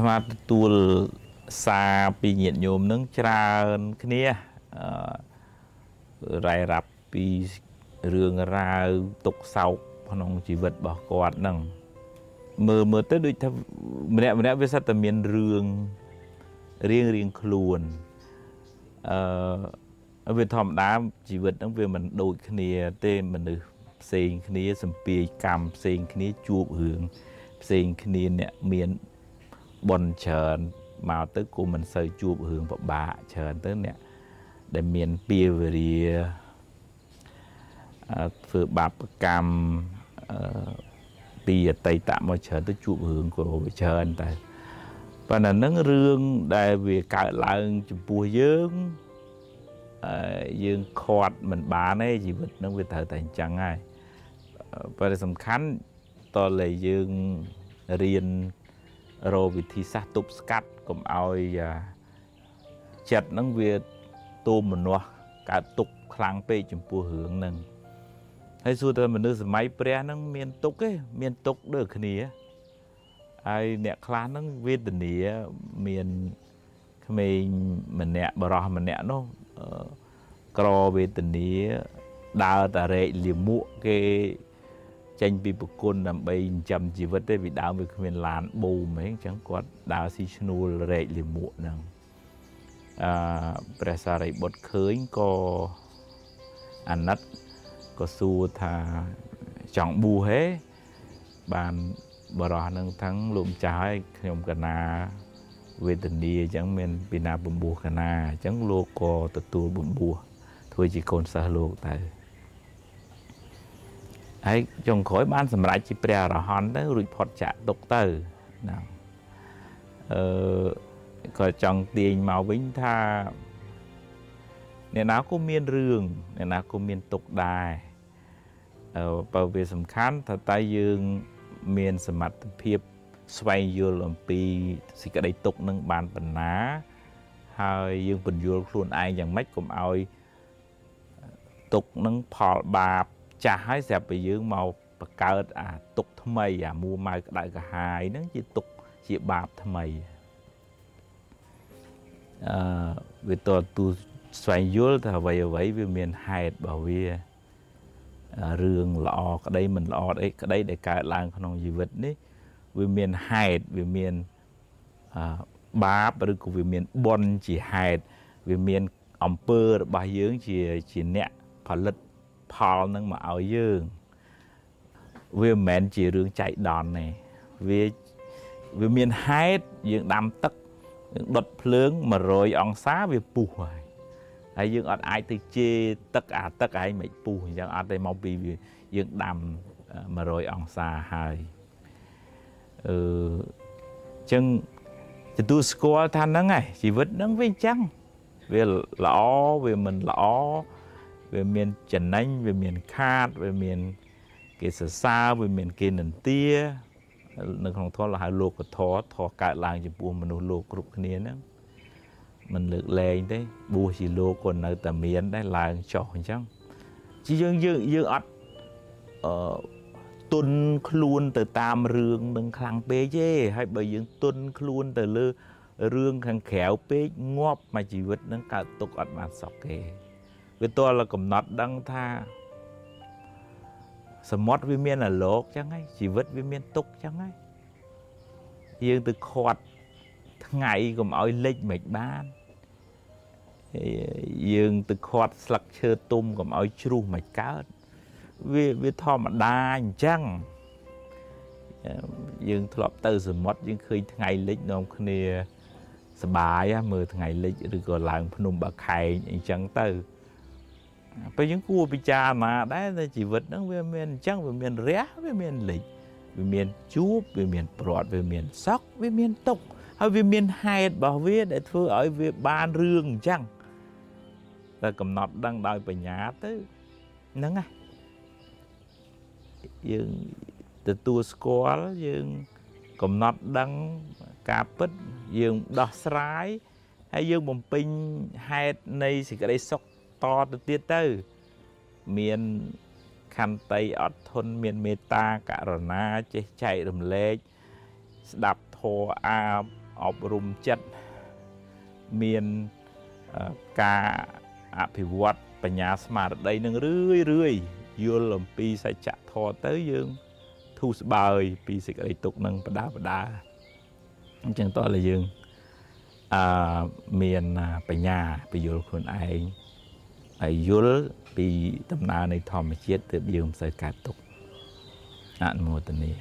ថ្មទទួលសារពីញាតិញោមនឹងច្រើនគ្នាអឺរ៉ាយរ៉ាប់ពីរឿងរ៉ាវទុកសោកក្នុងជីវិតរបស់គាត់នឹងមើលមើលទៅដូចថាម្នាក់ម្នាក់វាសិតតែមានរឿងរៀងរៀងខ្លួនអឺវាធម្មតាជីវិតហ្នឹងវាមិនដូចគ្នាទេមនុស្សផ្សេងគ្នាសម្ពាយកម្មផ្សេងគ្នាជួបរឿងផ្សេងគ្នាអ្នកមាន បនច្រើនមកទៅគូមិនសូវជួបរឿងពិបាកច្រើនទៅអ្នកដែលមានពីវរាធ្វើបាបកម្មពីអតីតមកច្រើនទៅជួបរឿងក៏វាច្រើនតែប៉ុន្តែនឹងរឿងដែលវាកើតឡើងចំពោះយើងអឺយើងខាត់មិនបានទេជីវិតនឹងវាត្រូវតែអញ្ចឹងហើយប៉ុន្តែសំខាន់តលើយើងរៀន រកវិធីសាស្ត្រទប់ស្កាត់កុំឲ្យចិត្តហ្នឹងវាទូមមនាស់កើតទុកខ្លាំងពេកចំពោះរឿងហ្នឹងហើយសួរទៅមនុស្សសម័យព្រះហ្នឹងមានទុកទេមានទុកដូចគ្នាហើយអ្នកខ្លះហ្នឹងវេទនាមានក្មេងម្នាក់បរោះម្នាក់នោះក្រវេទនាដើរតារែកលាមកគេ ចេញពីប្រគុណដើម្បីចិញ្ចឹមជីវិតទេពីដើមវាគ្មានឡានបូមអីអញ្ចឹងគាត់ដើរស៊ីឈ្នួលរែកលាមកហ្នឹងអឺព្រះសារីបុត្រឃើញក៏អាណិតក៏សួរថាចង់បួសហេបានបរោះនឹងទាំងលោកម្ចាស់ឲ្យខ្ញុំកណាវេទនាអញ្ចឹងមានពីណាបំពោះកណាអញ្ចឹងលោកក៏ទទួលបំពោះធ្វើជាកូនសិស្សលោកទៅ ហើយចុងក្រោយបានសម្រេចជាព្រះអរហន្តទៅរួចផុតចាកទុកទៅហ្នឹងអឺក៏ចង់ទាញមកវិញថាអ្នកណាក៏មានរឿងអ្នកណាក៏មានទុកដែរអឺបើវាសំខាន់ថាតើយើងមានសមត្ថភាពស្វែងយល់អំពីសេចក្តីទុកនឹងបានបណ្ណា ហើយយើងពន្យល់ខ្លួនឯងយ៉ាងម៉េចកុំឲ្យទុកនឹងផលបាប ចាស់ហើយស្រាប់តែយើងមកបង្កើតអាទុកថ្មីអាមួម៉ៅក្តៅកាហាយហ្នឹងជាទុកជាបាបថ្មីអឺវាតទូស្វែងយល់ថាអ្វីអ្វីវាមានហេតុរបស់វារឿងល្អក្តីមិនល្អអីក្តីដែលកើតឡើងក្នុងជីវិតនេះវាមានហេតុវាមានបាបឬក៏វាមានបុណ្យជាហេតុវាមានអំពើរបស់យើងជាជាអ្នកផលិត ផលនឹងមកឲ្យយើង វាមិនមែនជារឿងចៃដន្យទេវាវាមានហេតុយើងដាំទឹកយើងដុតភ្លើង100អង្សាវាពុះហើយហើយយើងអត់អាចទៅជេរទឹកអាទឹកឯងមិនពុះអញ្ចឹងអត់ទេមកពីយើងដាំ100អង្សាហើយអឺអញ្ចឹងទទួលស្គាល់ថាហ្នឹងឯងជីវិតហ្នឹងវាអញ្ចឹងវាល្អវាមិនល្អ វាមានចំណេញវាមានខាតវាមានគេសរសើរវាមានគេនន្ទានៅក្នុងធម៌ហៅលោកធម៌ធម៌កើតឡើងចំពោះមនុស្សលោកគ្រប់គ្នាហ្នឹងមិនលើកលែងទេបួសជាលោកក៏នៅតែមានដែរឡើងចុះអញ្ចឹងជាយើងយើងយើងអត់អឺទុនខ្លួនទៅតាមរឿងនឹងខ្លាំងពេកទេហើយបើយើងទុនខ្លួនទៅលើរឿងខាងក្រៅពេកងាប់មកជីវិតនឹងកើតទុកអត់បានសក់ទេ វាតលកំណត់ដឹងថាសមុទ្រវាមានអាលោកចឹងហើយជីវិតវាមានទុកចឹងហើយយើងទៅខាត់ថ្ងៃកុំឲ្យលិចមិនបានយើងទៅខាត់ស្លឹកឈើទុំកុំឲ្យជ្រុះមិនកើតវាវាធម្មតាអញ្ចឹងយើងធ្លាប់ទៅសមុទ្រយើងឃើញថ្ងៃលិចនាំគ្នាសបាយមើលថ្ងៃលិចឬក៏ឡើងភ្នំបាខែងអញ្ចឹងទៅ ពេលយើងគួរពិចារណាដែរតែជីវិតហ្នឹងវាមានអញ្ចឹងវាមានរះវាមានលិចវាមានជួបវាមានព្រាត់វាមានសក់វាមានទុកហើយវាមានហេតុរបស់វាដែលធ្វើឲ្យវាបានរឿងអញ្ចឹងតែកំណត់ដឹងដោយបញ្ញាទៅហ្នឹងណាយើងទទួលស្គាល់យើងកំណត់ដឹងការពិតយើងដោះស្រាយហើយយើងបំពេញហេតុនៃសេចក្តីសុខ តទៅទៀតទៅ មានខន្តីអត់ធន់មានមេត្តាករុណាចេះចែករំលែកស្ដាប់ធម៌អាអប់រំចិត្តមានការអភិវឌ្ឍបញ្ញាស្មារតីនឹងរឿយរឿយយល់អំពីសច្ចធម៌ទៅយើងធូរស្បើយពីសេចក្តីទុក្ខនឹងបដាបដាអញ្ចឹងតោះតែយើងអឺមានបញ្ញាពយល់ខ្លួនឯងហើ យយល់ពីដំណើរនៃធម្មជាតិទើបយើងមិនសូវកើតទុក្ខអនុមោទនា